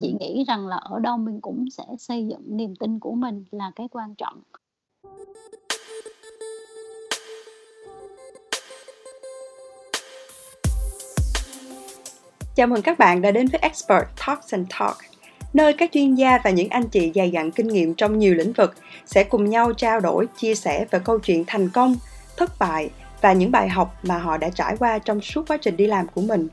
chị nghĩ rằng là ở đâu mình cũng sẽ xây dựng niềm tin của mình là cái quan trọng. Chào mừng các bạn đã đến với Expert Talks and Talk, nơi các chuyên gia và những anh chị dày dặn kinh nghiệm trong nhiều lĩnh vực sẽ cùng nhau trao đổi, chia sẻ về câu chuyện thành công, thất bại và những bài học mà họ đã trải qua trong suốt quá trình đi làm của mình.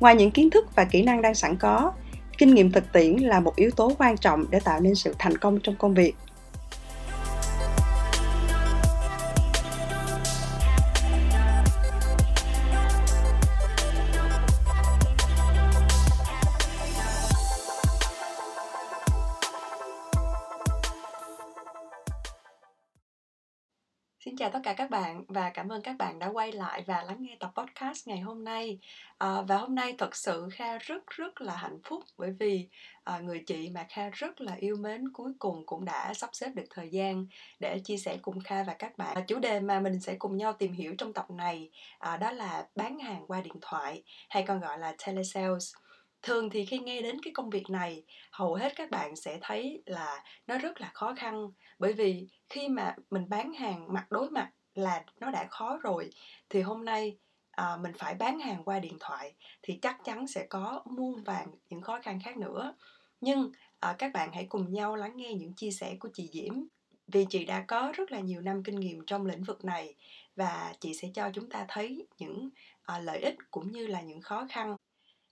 Ngoài những kiến thức và kỹ năng đang sẵn có, kinh nghiệm thực tiễn là một yếu tố quan trọng để tạo nên sự thành công trong công việc. Kính chào tất cả các bạn và cảm ơn các bạn đã quay lại và lắng nghe tập podcast ngày hôm nay. À, và hôm nay thật sự Kha rất rất là hạnh phúc bởi vì à, người chị mà Kha rất là yêu mến cuối cùng cũng đã sắp xếp được thời gian để chia sẻ cùng Kha và các bạn. À, chủ đề mà mình sẽ cùng nhau tìm hiểu trong tập này à, đó là bán hàng qua điện thoại hay còn gọi là telesales thường thì khi nghe đến cái công việc này hầu hết các bạn sẽ thấy là nó rất là khó khăn. Bởi vì khi mà mình bán hàng mặt đối mặt là nó đã khó rồi thì hôm nay à, mình phải bán hàng qua điện thoại thì chắc chắn sẽ có muôn vàng những khó khăn khác nữa. Nhưng à, các bạn hãy cùng nhau lắng nghe những chia sẻ của chị Diễm. Vì chị đã có rất là nhiều năm kinh nghiệm trong lĩnh vực này và chị sẽ cho chúng ta thấy những à, lợi ích cũng như là những khó khăn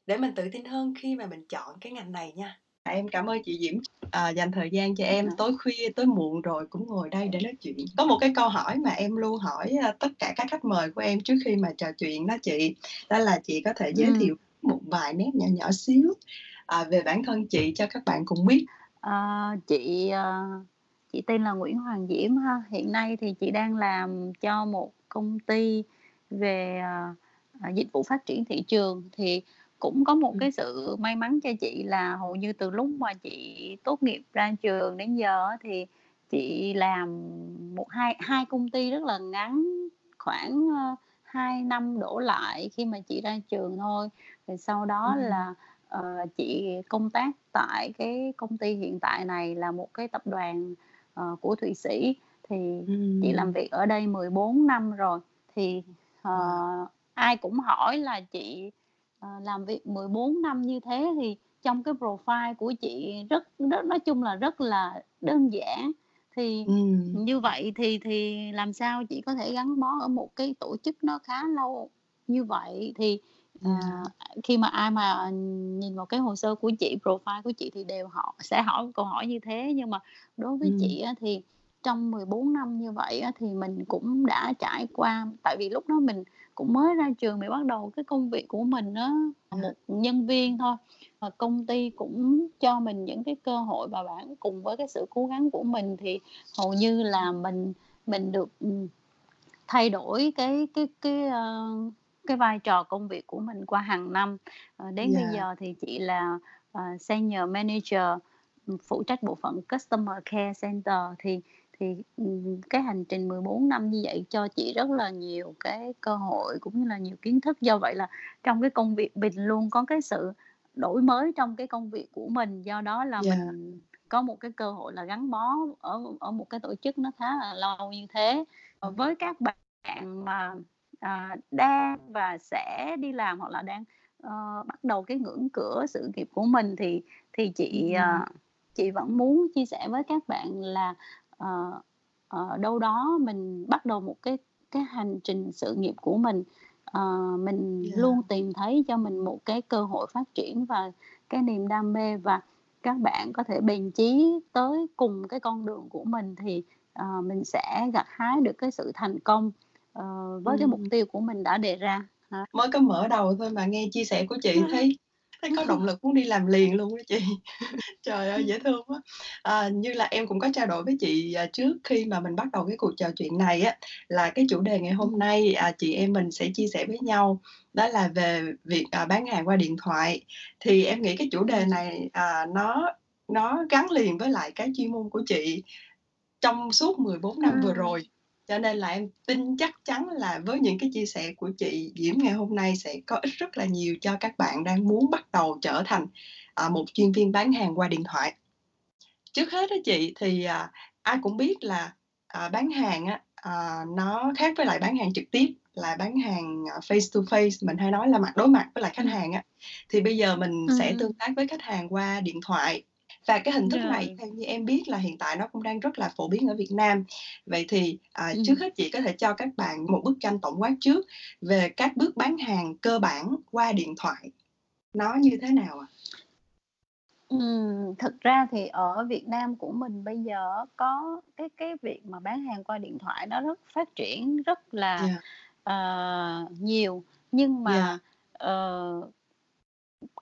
để mình tự tin hơn khi mà mình chọn cái ngành này nha. Em cảm ơn chị Diễm. À, dành thời gian cho em. Tối khuya tối muộn rồi cũng ngồi đây để nói chuyện. Có một cái câu hỏi mà em luôn hỏi à, tất cả các khách mời của em trước khi mà trò chuyện đó chị. Đó là chị có thể giới ừ. thiệu một vài nét nhỏ nhỏ xíu à, về bản thân chị cho các bạn cùng biết. À, chị uh, chị tên là Nguyễn Hoàng Diễm ha. Hiện nay thì chị đang làm cho một công ty về dịch vụ phát triển thị trường. Thì cũng có một cái sự may mắn cho chị là hầu như từ lúc mà chị tốt nghiệp ra trường đến giờ thì chị làm một hai hai công ty rất là ngắn khoảng uh, 2 năm đổ lại khi mà chị ra trường thôi rồi sau đó ừ. là uh, chị công tác tại cái công ty hiện tại này là một cái tập đoàn uh, của Thụy Sĩ thì ừ. chị làm việc ở đây 14 năm rồi thì uh, ai cũng hỏi là chị làm việc 14 năm như thế thì trong cái profile của chị rất, rất nói chung là rất là đơn giản thì ừ. như vậy thì thì làm sao chị có thể gắn bó ở một cái tổ chức nó khá lâu như vậy thì à, khi mà ai mà nhìn vào cái hồ sơ của chị profile của chị thì đều họ sẽ hỏi câu hỏi như thế nhưng mà đối với ừ. chị á, thì trong 14 năm như vậy á, thì mình cũng đã trải qua tại vì lúc đó mình cũng mới ra trường mới bắt đầu cái công việc của mình đó một nhân viên thôi. Và công ty cũng cho mình những cái cơ hội và bạn cùng với cái sự cố gắng của mình thì hầu như là mình mình được thay đổi cái cái cái uh, cái vai trò công việc của mình qua hàng năm. Uh, đến yeah. bây giờ thì chị là uh, senior manager phụ trách bộ phận customer care center thì thì cái hành trình 14 năm như vậy cho chị rất là nhiều cái cơ hội cũng như là nhiều kiến thức. Do vậy là trong cái công việc mình luôn có cái sự đổi mới trong cái công việc của mình. Do đó là yeah. mình có một cái cơ hội là gắn bó ở ở một cái tổ chức nó khá là lâu như thế. Và với các bạn mà à, đang và sẽ đi làm hoặc là đang uh, bắt đầu cái ngưỡng cửa sự nghiệp của mình thì thì chị uh, chị vẫn muốn chia sẻ với các bạn là uh, uh, đâu đó mình bắt đầu một cái cái hành trình sự nghiệp của mình uh, mình yeah. luôn tìm thấy cho mình một cái cơ hội phát triển và cái niềm đam mê và các bạn có thể bền chí tới cùng cái con đường của mình thì uh, mình sẽ gặt hái được cái sự thành công uh, với ừ. cái mục tiêu của mình đã đề ra mới có mở đầu thôi mà nghe chia sẻ của chị thấy thấy có động lực muốn đi làm liền luôn đó chị. Trời ơi dễ thương quá. À, như là em cũng có trao đổi với chị à, trước khi mà mình bắt đầu cái cuộc trò chuyện này á là cái chủ đề ngày hôm nay à, chị em mình sẽ chia sẻ với nhau đó là về việc à, bán hàng qua điện thoại. Thì em nghĩ cái chủ đề này à, nó nó gắn liền với lại cái chuyên môn của chị trong suốt 14 năm vừa rồi Cho nên là em tin chắc chắn là với những cái chia sẻ của chị Diễm ngày hôm nay sẽ có ích rất là nhiều cho các bạn đang muốn bắt đầu trở thành, à, một chuyên viên bán hàng qua điện thoại. Trước hết á chị, thì, à, ai cũng biết là, à, bán hàng á, à, nó khác với lại bán hàng trực tiếp là bán hàng, face to face, mình hay nói là mặt đối mặt với lại khách hàng á. Thì bây giờ mình sẽ Ừm. tương tác với khách hàng qua điện thoại và cái hình thức này Rồi. theo như em biết là hiện tại nó cũng đang rất là phổ biến ở Việt Nam. Vậy thì, à, trước Ừm. hết chị có thể cho các bạn một bức tranh tổng quát trước về các bước bán hàng cơ bản qua điện thoại, nó như thế nào ạ? Ừm, thực ra thì ở Việt Nam của mình bây giờ có cái cái việc mà bán hàng qua điện thoại nó rất phát triển rất là, Yeah. ờ, nhiều. Nhưng mà, ờ,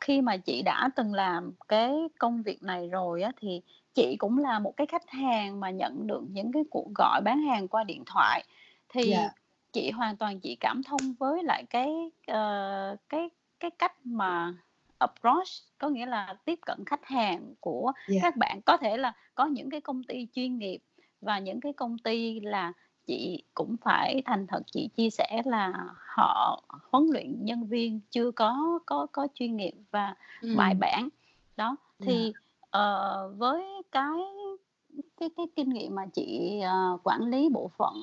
khi mà chị đã từng làm cái công việc này rồi á, thì chị cũng là một cái khách hàng mà nhận được những cái cuộc gọi bán hàng qua điện thoại. Thì Yeah. chị hoàn toàn chị cảm thông với lại cái, ờ, cái cái cách mà approach, có nghĩa là tiếp cận khách hàng của Yeah. các bạn. Có thể là có những cái công ty chuyên nghiệp và những cái công ty là chị cũng phải thành thật chị chia sẻ là họ huấn luyện nhân viên chưa có có có chuyên nghiệp và bài Ừm. bản. Đó, thì, ờ, với cái cái cái kinh nghiệm mà chị, ờ, quản lý bộ phận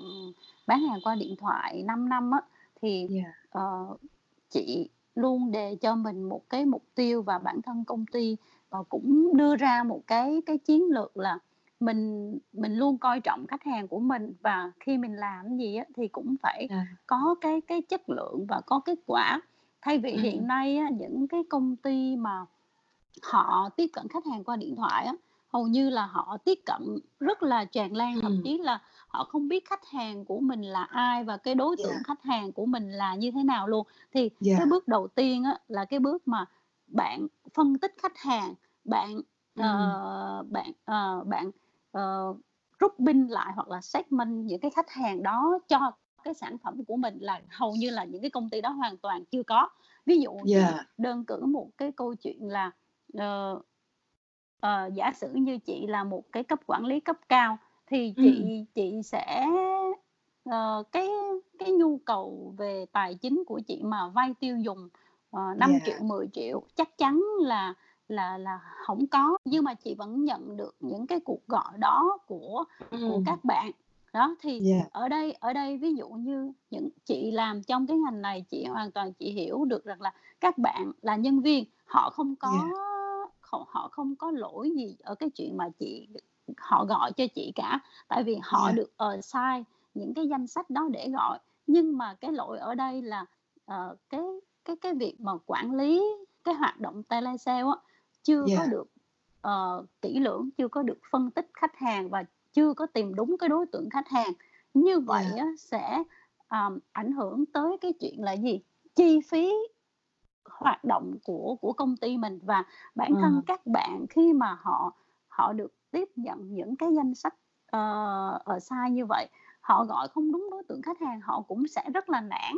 bán hàng qua điện thoại 5 năm á, thì, Yeah. ờ, chị luôn đề cho mình một cái mục tiêu và bản thân công ty, ờ, cũng đưa ra một cái cái chiến lược là mình mình luôn coi trọng khách hàng của mình và khi mình làm cái gì á, thì cũng phải Yeah. có cái cái chất lượng và có kết quả. Thay vì Ừm. hiện nay á, những cái công ty mà họ tiếp cận khách hàng qua điện thoại á, hầu như là họ tiếp cận rất là tràn lan, thậm Ừm. chí là họ không biết khách hàng của mình là ai và cái đối tượng Yeah. khách hàng của mình là như thế nào luôn. Thì cái Yeah. bước đầu tiên á, là cái bước mà bạn phân tích khách hàng, bạn, ờ, bạn, ờ, bạn, ờ, rút pin lại hoặc là segment những cái khách hàng đó cho cái sản phẩm của mình là hầu như là những cái công ty đó hoàn toàn chưa có. Ví dụ Yeah. đơn cử một cái câu chuyện là, ờ, ờ, giả sử như chị là một cái cấp quản lý cấp cao thì chị chị sẽ ờ, cái cái nhu cầu về tài chính của chị mà vay tiêu dùng, ờ, 5.000.000, Yeah. 10.000.000 chắc chắn là là là hổng có, nhưng mà chị vẫn nhận được những cái cuộc gọi đó của của Ừm. các bạn. Đó, thì Yeah. ở đây ở đây ví dụ như những chị làm trong cái ngành này, chị hoàn toàn chị hiểu được rằng là các bạn là nhân viên, họ không có Yeah. họ họ không có lỗi gì ở cái chuyện mà chị họ gọi cho chị cả, tại vì họ Yeah. được assign những cái danh sách đó để gọi. Nhưng mà cái lỗi ở đây là, ờ, cái cái cái việc mà quản lý cái hoạt động telesale á, chưa có Yeah. được, ờ, kỹ lưỡng, chưa có được phân tích khách hàng và chưa có tìm đúng cái đối tượng khách hàng. Như vậy Yeah. á, sẽ, ờm, ảnh hưởng tới cái chuyện là gì? Chi phí hoạt động của của công ty mình và bản thân Ừm. các bạn khi mà họ họ được tiếp nhận những cái danh sách, ờ, assign như vậy, họ gọi không đúng đối tượng khách hàng, họ cũng sẽ rất là nản.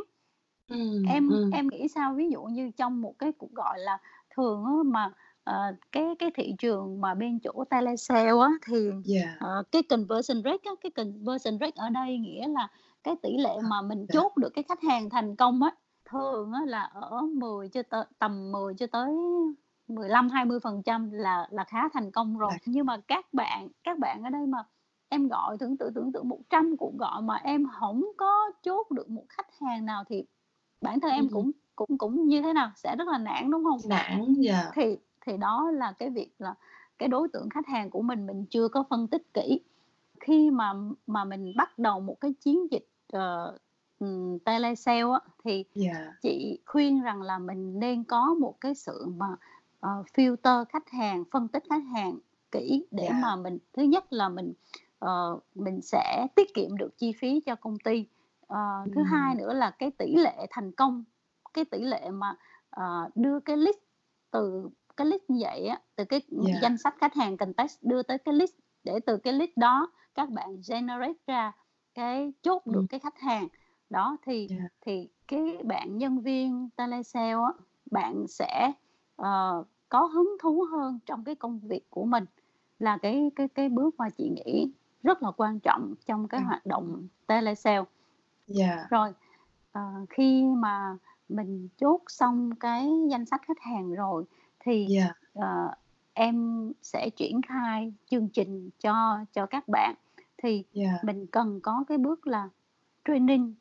Ừm, Em ừm. em nghĩ sao? Ví dụ như trong một cái cuộc gọi là thường mà, ờ, cái cái thị trường mà bên chỗ telesale á, thì, Yeah. ờ, cái conversion rate á, cái conversion rate ở đây nghĩa là cái tỷ lệ Ờ, mà mình dạ. chốt được cái khách hàng thành công á, thường á là ở 10 cho tới tầm 10 cho tới 15-20% là là khá thành công rồi. Là Nhưng mà các bạn các bạn ở đây mà em gọi tưởng tượng tưởng tượng 100 cuộc gọi mà em hổng có chốt được một khách hàng nào thì bản thân em Ừm. cũng cũng cũng như thế nào? Sẽ rất là nản, đúng hông? Nản, yeah. Thì thì đó là cái việc là cái đối tượng khách hàng của mình, mình chưa có phân tích kỹ. Khi mà mà mình bắt đầu một cái chiến dịch, ừm, telesale á, thì Yeah. chị khuyên rằng là mình nên có một cái sự mà, ờ, filter khách hàng, phân tích khách hàng kỹ để Yeah. mà mình thứ nhất là mình, ờ, mình sẽ tiết kiệm được chi phí cho công ty. Ờ, thứ hai Ừm. nữa là cái tỷ lệ thành công, cái tỷ lệ mà, ờ, đưa cái list từ cái list như vậy á, từ cái Yeah. danh sách khách hàng contact đưa tới cái list, để từ cái list đó các bạn generate ra cái chốt được Ừm. cái khách hàng. Đó, thì Yeah. thì cái bạn nhân viên telesale á, bạn sẽ, ờ, có hứng thú hơn trong cái công việc của mình, là cái cái cái bước mà chị nghĩ rất là quan trọng trong cái Ừm. hoạt động telesale. Yeah. Rồi, ờ, khi mà mình chốt xong cái danh sách khách hàng rồi thì, Yeah. ờ, em sẽ triển khai chương trình cho cho các bạn. Thì Yeah. mình cần có cái bước là training,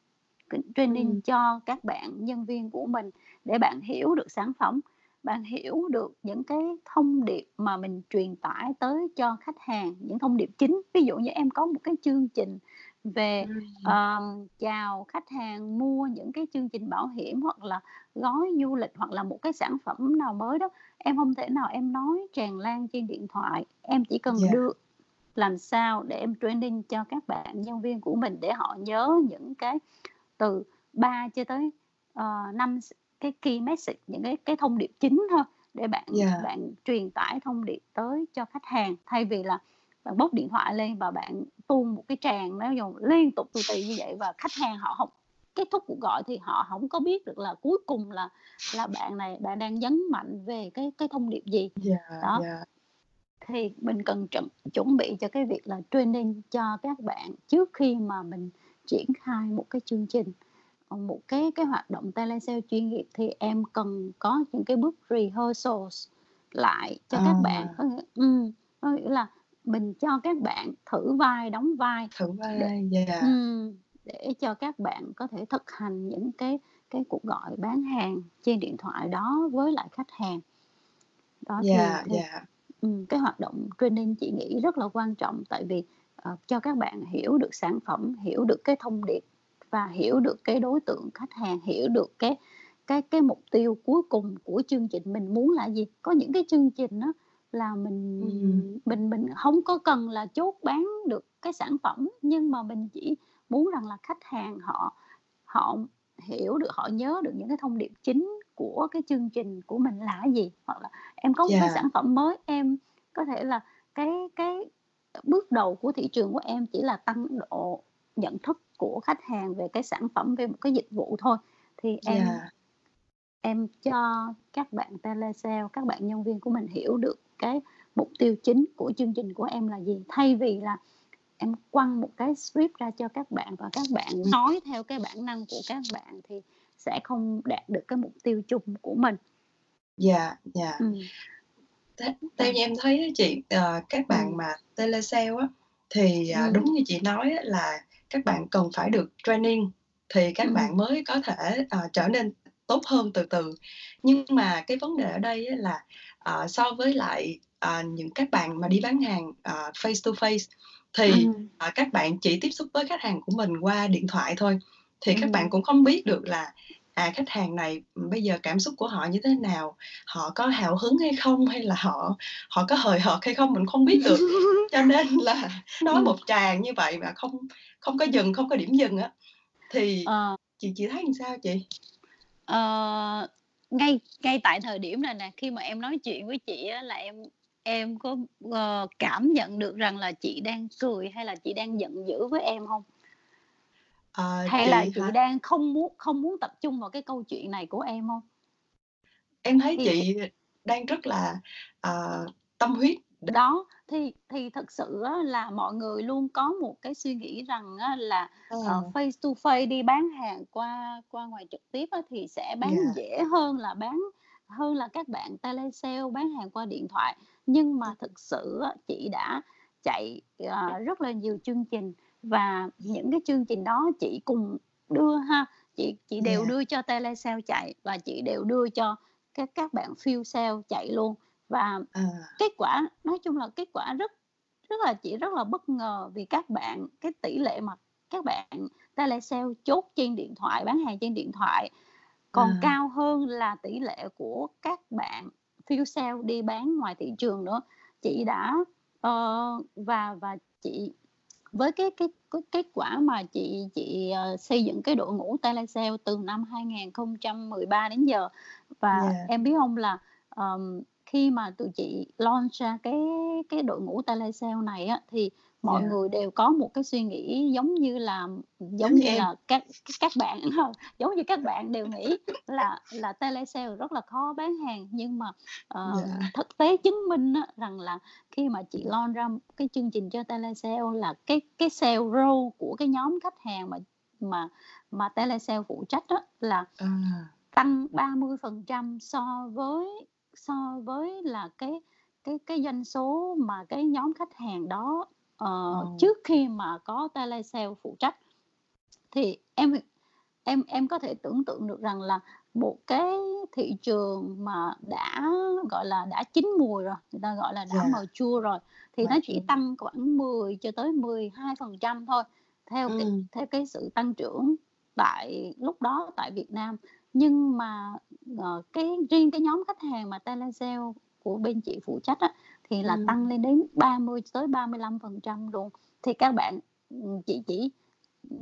training Ừm. cho các bạn nhân viên của mình để bạn hiểu được sản phẩm, bạn hiểu được những cái thông điệp mà mình truyền tải tới cho khách hàng, những thông điệp chính. Ví dụ như em có một cái chương trình về, ờm, chào khách hàng mua những cái chương trình bảo hiểm hoặc là gói du lịch hoặc là một cái sản phẩm nào mới đó, em hông thể nào em nói tràn lan trên điện thoại. Em chỉ cần Yeah. đưa làm sao để em training cho các bạn nhân viên của mình để họ nhớ những cái từ 3 cho tới, 5 s cái key message, những cái cái thông điệp chính thôi để bạn Yeah. bạn truyền tải thông điệp tới cho khách hàng. Thay vì là bạn bốc điện thoại lên và bạn tuôn một cái tràng nó dồn liên tục tù tì như vậy và khách hàng họ hông kết thúc cuộc gọi thì họ hổng có biết được là cuối cùng là là bạn này bạn đang nhấn mạnh về cái cái thông điệp gì. Yeah, Đó. yeah. Thì mình cần chuẩn chuẩn bị cho cái việc là training cho các bạn trước khi mà mình triển khai một cái chương trình, một cái cái hoạt động telesale chuyên nghiệp thì em cần có những cái bước rehearsals lại cho các bạn. À. Có nghĩa ừm, có nghĩa là mình cho các bạn thử vai, đóng vai Thử để vai, yeah. ừm, để cho các bạn có thể thực hành những cái cái cuộc gọi bán hàng trên điện thoại đó với lại khách hàng. Đó, Yeah, thì yeah. ừm, cái hoạt động training chị nghĩ rất là quan trọng tại vì, ờ, cho các bạn hiểu được sản phẩm, hiểu được cái thông điệp và hiểu được cái đối tượng khách hàng, hiểu được cái cái cái mục tiêu cuối cùng của chương trình mình muốn là gì. Có những cái chương trình á là mình Ừm. mình mình hông có cần là chốt bán được cái sản phẩm, nhưng mà mình chỉ muốn rằng là khách hàng họ họ hiểu được, họ nhớ được những cái thông điệp chính của cái chương trình của mình là cái gì. Hoặc là em có một cái Yeah. sản phẩm mới, em có thể là cái cái bước đầu của thị trường của em chỉ là tăng độ nhận thức của khách hàng về cái sản phẩm, về một cái dịch vụ thôi. Thì em Yeah. em cho các bạn telesale, các bạn nhân viên của mình hiểu được cái mục tiêu chính của chương trình của em là gì. Thay vì là em quăng một cái script ra cho các bạn và các bạn nói theo cái bản năng của các bạn thì sẽ không đạt được cái mục tiêu chung của mình. Yeah, yeah. Ừm. Thế theo Ừm. như em thấy chị, ờ, các bạn Ừm. mà telesale á, thì, à, Ừm. đúng như chị nói là các bạn cần phải được training thì các Ừm. bạn mới có thể, ờ, trở nên tốt hơn từ từ. Nhưng mà cái vấn đề ở đây là, ờ, so với lại, ờ, những các bạn mà đi bán hàng, ờ, face to face thì, ờ, các bạn chỉ tiếp xúc với khách hàng của mình qua điện thoại thôi, thì các bạn cũng không biết được là, à, khách hàng này, ừm, bây giờ cảm xúc của họ như thế nào, họ có hào hứng hay không, hay là họ họ có hời hợt hay không, mình không biết được. Cho nên là nói Ừm. một tràng như vậy mà không không có dừng, không có điểm dừng á, thì Ờ. chị chị thấy làm sao chị? Ờ, ngay ngay tại thời điểm này nè, khi mà em nói chuyện với chị á là em em có, ờ, cảm nhận được rằng là chị đang cười hay là chị đang giận dữ với em hông? Ờ, Hay là chị chị hả? đang không muốn không muốn tập trung vào cái câu chuyện này của em hông? Em thấy Thì chị đang rất là, ờ, tâm huyết Đó, thì thì thực sự là mọi người luôn có một cái suy nghĩ rằng là, Ờ. face to face đi bán hàng qua qua ngoài trực tiếp thì sẽ bán Yeah. dễ hơn là bán hơn là các bạn telesale bán hàng qua điện thoại. Nhưng mà Ừm. thực sự chị đã chạy, ờ, rất là nhiều chương trình và những cái chương trình đó chị cùng đưa ha, chị chị đều Yeah. đưa cho telesale chạy và chị đều đưa cho các các bạn field sale chạy luôn. Và À. kết quả nói chung là kết quả rất rất là chị rất là bất ngờ vì các bạn cái tỷ lệ mà các bạn telesale chốt trên điện thoại, bán hàng trên điện thoại còn À. cao hơn là tỷ lệ của các bạn field sale đi bán ngoài thị trường nữa. Chị đã ờ, và và chị với cái cái cái kết quả mà chị chị, ờ, xây dựng cái đội ngũ telesale từ năm 2013 đến giờ và Yeah. em biết hông là, ờm, khi mà tụi chị launch ra cái cái đội ngũ telesale này á, thì mọi Yeah. người đều có một cái suy nghĩ giống như là giống như em. là các các bạn giống như các bạn đều nghĩ là là telesale rất là khó bán hàng, nhưng mà, ờ, Dạ. thực tế chứng minh á rằng là khi mà chị launch ra cái chương trình cho telesale là cái cái sale role của cái nhóm khách hàng mà mà mà telesale phụ trách á là À. tăng 30% so với so với là cái cái cái doanh số mà cái nhóm khách hàng đó, ờ, Ồ. trước khi mà có telesale phụ trách. Thì em em em có thể tưởng tượng được rằng là một cái thị trường mà đã, gọi là, đã chín mùi rồi, người ta gọi là đã Dạ. mature rồi, thì nó chỉ tăng khoảng 10 cho tới 12% thôi, theo cái Ừm. theo cái sự tăng trưởng tại lúc đó tại Việt Nam. Nhưng mà, ờ, cái riêng cái nhóm khách hàng mà telesale của bên chị phụ trách á, thì là Ừm. tăng lên đến 30 tới 35% luôn. Thì các bạn ừm, chị chỉ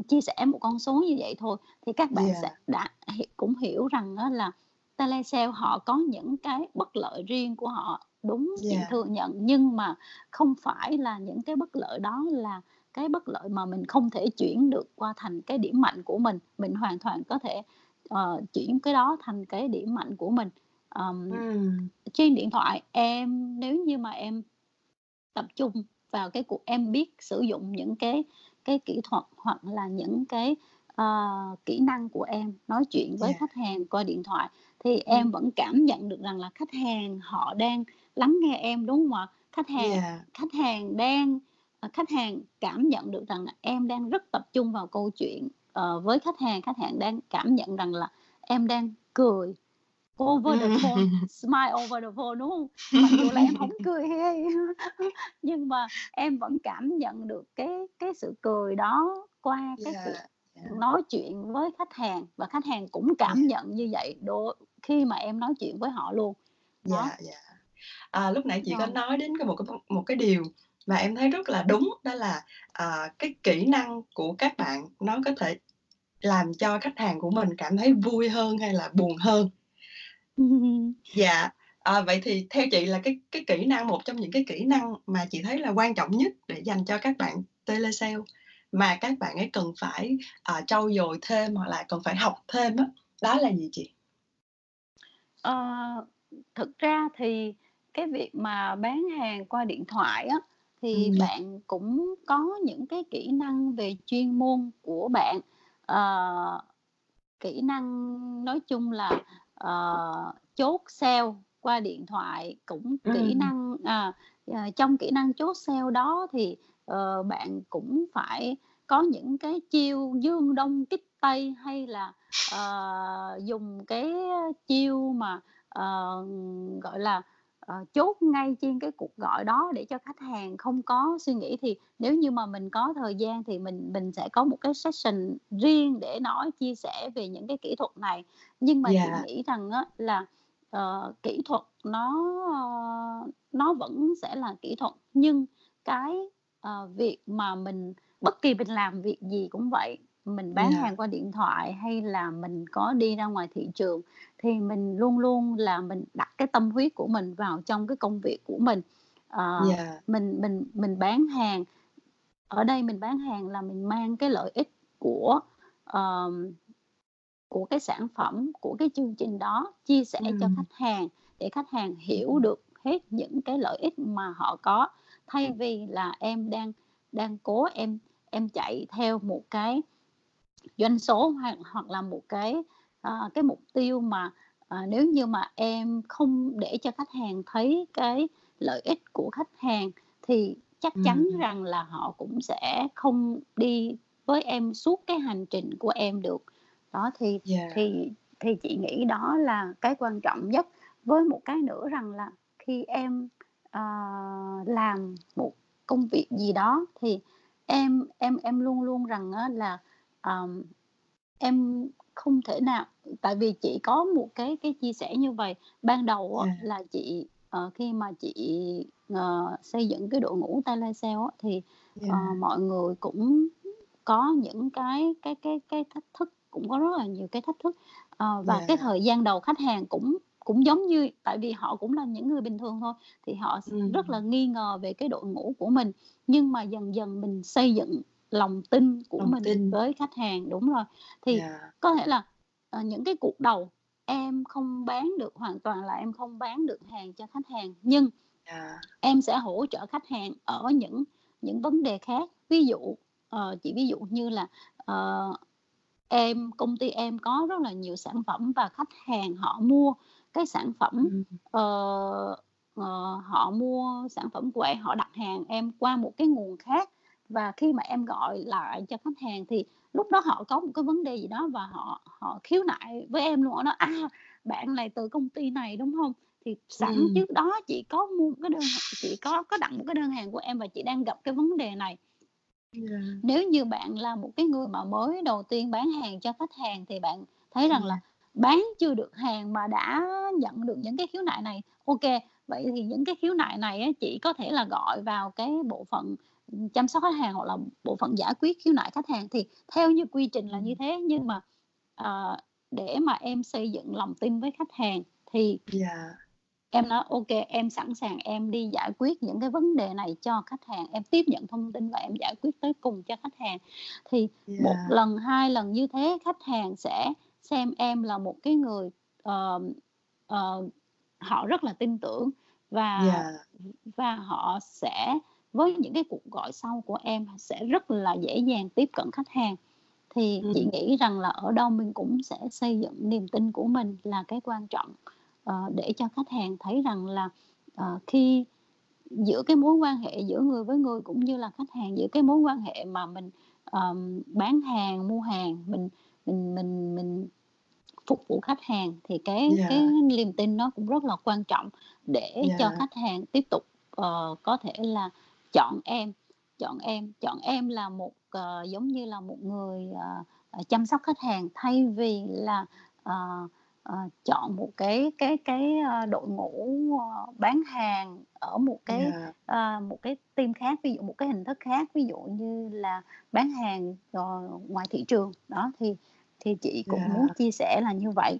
chia sẻ một con số như vậy thôi, thì các bạn sẽ Yeah. đã hiểu cũng hiểu rằng á là telesale họ có những cái bất lợi riêng của họ, đúng, chị Yeah. thừa nhận, nhưng mà không phải là những cái bất lợi đó là cái bất lợi mà mình không thể chuyển được qua thành cái điểm mạnh của mình. Mình hoàn toàn có thể, ờ, chuyển cái đó thành cái điểm mạnh của mình. Ờm, Ừm. trên điện thoại em nếu như mà em tập trung vào cái cuộc em biết sử dụng những cái cái kỹ thuật hoặc là những cái, ờ, kỹ năng của em nói chuyện với Yeah. khách hàng qua điện thoại, thì Ừm. em vẫn cảm nhận được rằng là khách hàng họ đang lắng nghe em, đúng hông ạ? Khách hàng Yeah. khách hàng đang ờ, khách hàng cảm nhận được rằng là em đang rất tập trung vào câu chuyện, ờ, với khách hàng, khách hàng đang cảm nhận rằng là em đang cười over the phone, smile over the phone, đúng hông? Mặc dù là em hổng cười hi, nhưng mà em vẫn cảm nhận được cái cái sự cười đó qua cái Yeah. Yeah. nói chuyện với khách hàng và khách hàng cũng cảm Yeah. nhận như vậy đôi khi mà em nói chuyện với họ luôn. Dạ, dạ. À, lúc nãy chị có nói đến cái một cái một cái điều mà em thấy rất là đúng, đó là, à, cái kỹ năng của các bạn nó có thể làm cho khách hàng của mình cảm thấy vui hơn hay là buồn hơn. Dạ, à, vậy thì theo chị là cái cái kỹ năng một trong những cái kỹ năng mà chị thấy là quan trọng nhất để dành cho các bạn telesale mà các bạn ấy cần phải, à, trau dồi thêm hoặc là cần phải học thêm á, đó là gì chị? Ờ, thực ra thì cái việc mà bán hàng qua điện thoại á, thì Ừm. bạn cũng có những cái kỹ năng về chuyên môn của bạn. Ờ, kỹ năng nói chung là, ờ, chốt sale qua điện thoại, cũng kỹ Ừm. năng à, ờ, trong kỹ năng chốt sale đó thì, ờ, bạn cũng phải có những cái chiêu dương đông kích tây hay là, ờ, dùng cái chiêu mà, ờ, gọi là, ờ, chốt ngay trên cái cuộc gọi đó để cho khách hàng không có suy nghĩ. Thì nếu như mà mình có thời gian thì mình mình sẽ có một cái session riêng để nói chia sẻ về những cái kỹ thuật này. Nhưng mà chị Dạ. nghĩ rằng á là, ờ, kỹ thuật nó, ơ, nó vẫn sẽ là kỹ thuật, nhưng cái, ờ, việc mà mình bất kỳ mình làm việc gì cũng vậy, mình bán Dạ. hàng qua điện thoại hay là mình có đi ra ngoài thị trường, thì mình luôn luôn là mình đặt cái tâm huyết của mình vào trong cái công việc của mình. Ờ, Dạ. mình mình mình bán hàng ở đây mình bán hàng là mình mang cái lợi ích của, ờm, của cái sản phẩm, của cái chương trình đó chia sẻ cho Ừm. khách hàng để khách hàng hiểu được hết những cái lợi ích mà họ có. Thay vì là em đang đang cố em em chạy theo một cái doanh số hoặc hoặc là một cái, ờ, cái mục tiêu mà, ờ, nếu như mà em không để cho khách hàng thấy cái lợi ích của khách hàng thì chắc chắn Ừm. rằng là họ cũng sẽ không đi với em suốt cái hành trình của em được. Đó, thì Dạ. thì thì chị nghĩ đó là cái quan trọng nhất. Với một cái nữa rằng là khi em, ờ, làm một công việc gì đó thì em em em luôn luôn rằng là, ờm, em không thể nào tại vì chị có một cái cái chia sẻ như vầy, ban đầu Dạ. là chị, ờ, khi mà chị, ờ, xây dựng cái đội ngũ telesale á, thì, ờ, Dạ. mọi người cũng có những cái cái cái cái thách thức, cũng có rất là nhiều cái thách thức. Ờ, và cái Dạ. thời gian đầu khách hàng cũng cũng giống như tại vì họ cũng là những người bình thường thôi thì họ Ừm. rất là nghi ngờ về cái đội ngũ của mình nhưng mà dần dần mình xây dựng lòng tin của Lòng mình tin. với khách hàng đúng rồi thì Yeah. có thể là ờ, những cái cuộc đầu em không bán được hoàn toàn là em không bán được hàng cho khách hàng nhưng Yeah. em sẽ hỗ trợ khách hàng ở những những vấn đề khác ví dụ ờ, chị ví dụ như là ờ, em công ty em có rất là nhiều sản phẩm và khách hàng họ mua cái sản phẩm ờ, ờ, họ mua sản phẩm của em họ đặt hàng em qua một cái nguồn khác và khi mà em gọi lại cho khách hàng thì lúc đó họ có một cái vấn đề gì đó và họ họ khiếu nại với em luôn họ nói à bạn này từ công ty này đúng không thì sẵn Ừm. trước đó chị có mua cái đơn chị có có đặt một cái đơn hàng của em và chị đang gặp cái vấn đề này Yeah. nếu như bạn là một cái người mà mới đầu tiên bán hàng cho khách hàng thì bạn thấy rằng là Yeah. bán chưa được hàng mà đã nhận được những cái khiếu nại này ok vậy thì những cái khiếu nại này á, chị có thể là gọi vào cái bộ phận chăm sóc khách hàng hoặc là bộ phận giải quyết khiếu nại khách hàng thì theo như quy trình là như Ừm. thế nhưng mà ờ, để mà em xây dựng lòng tin với khách hàng thì Yeah. em nói ok em sẵn sàng em đi giải quyết những cái vấn đề này cho khách hàng em tiếp nhận thông tin và em giải quyết tới cùng cho khách hàng thì một Yeah. lần hai lần như thế khách hàng sẽ xem em là một cái người ờ, ờ, họ rất là tin tưởng và Yeah. và họ sẽ với những cái cuộc gọi sau của em sẽ rất là dễ dàng tiếp cận khách hàng thì chị Ừm. nghĩ rằng là ở đâu mình cũng sẽ xây dựng niềm tin của mình là cái quan trọng ờ, để cho khách hàng thấy rằng là ờ, khi giữa cái mối quan hệ giữa người với người cũng như là khách hàng giữa cái mối quan hệ mà mình ờm, bán hàng mua hàng mình mình mình mình phục vụ khách hàng thì cái cái Yeah. niềm tin nó cũng rất là quan trọng để cho Yeah. khách hàng tiếp tục ờ, có thể là chọn em chọn em chọn em là một ờ, giống như là một người ờ, chăm sóc khách hàng thay vì là ờ, ờ, chọn một cái cái cái ờ, đội ngũ ờ, bán hàng ở một cái Yeah. ờ, một cái team khác ví dụ một cái hình thức khác ví dụ như là bán hàng ờ, ngoài thị trường đó thì thì chị cũng muốn Yeah. chia sẻ là như vậy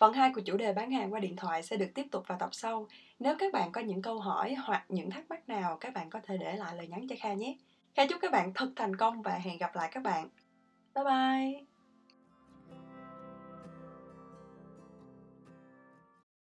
Phần 2 của chủ đề bán hàng qua điện thoại sẽ được tiếp tục vào tập sau. Nếu các bạn có những câu hỏi hoặc những thắc mắc nào, các bạn có thể để lại lời nhắn cho Kha nhé. Kha chúc các bạn thật thành công và hẹn gặp lại các bạn. Bye bye!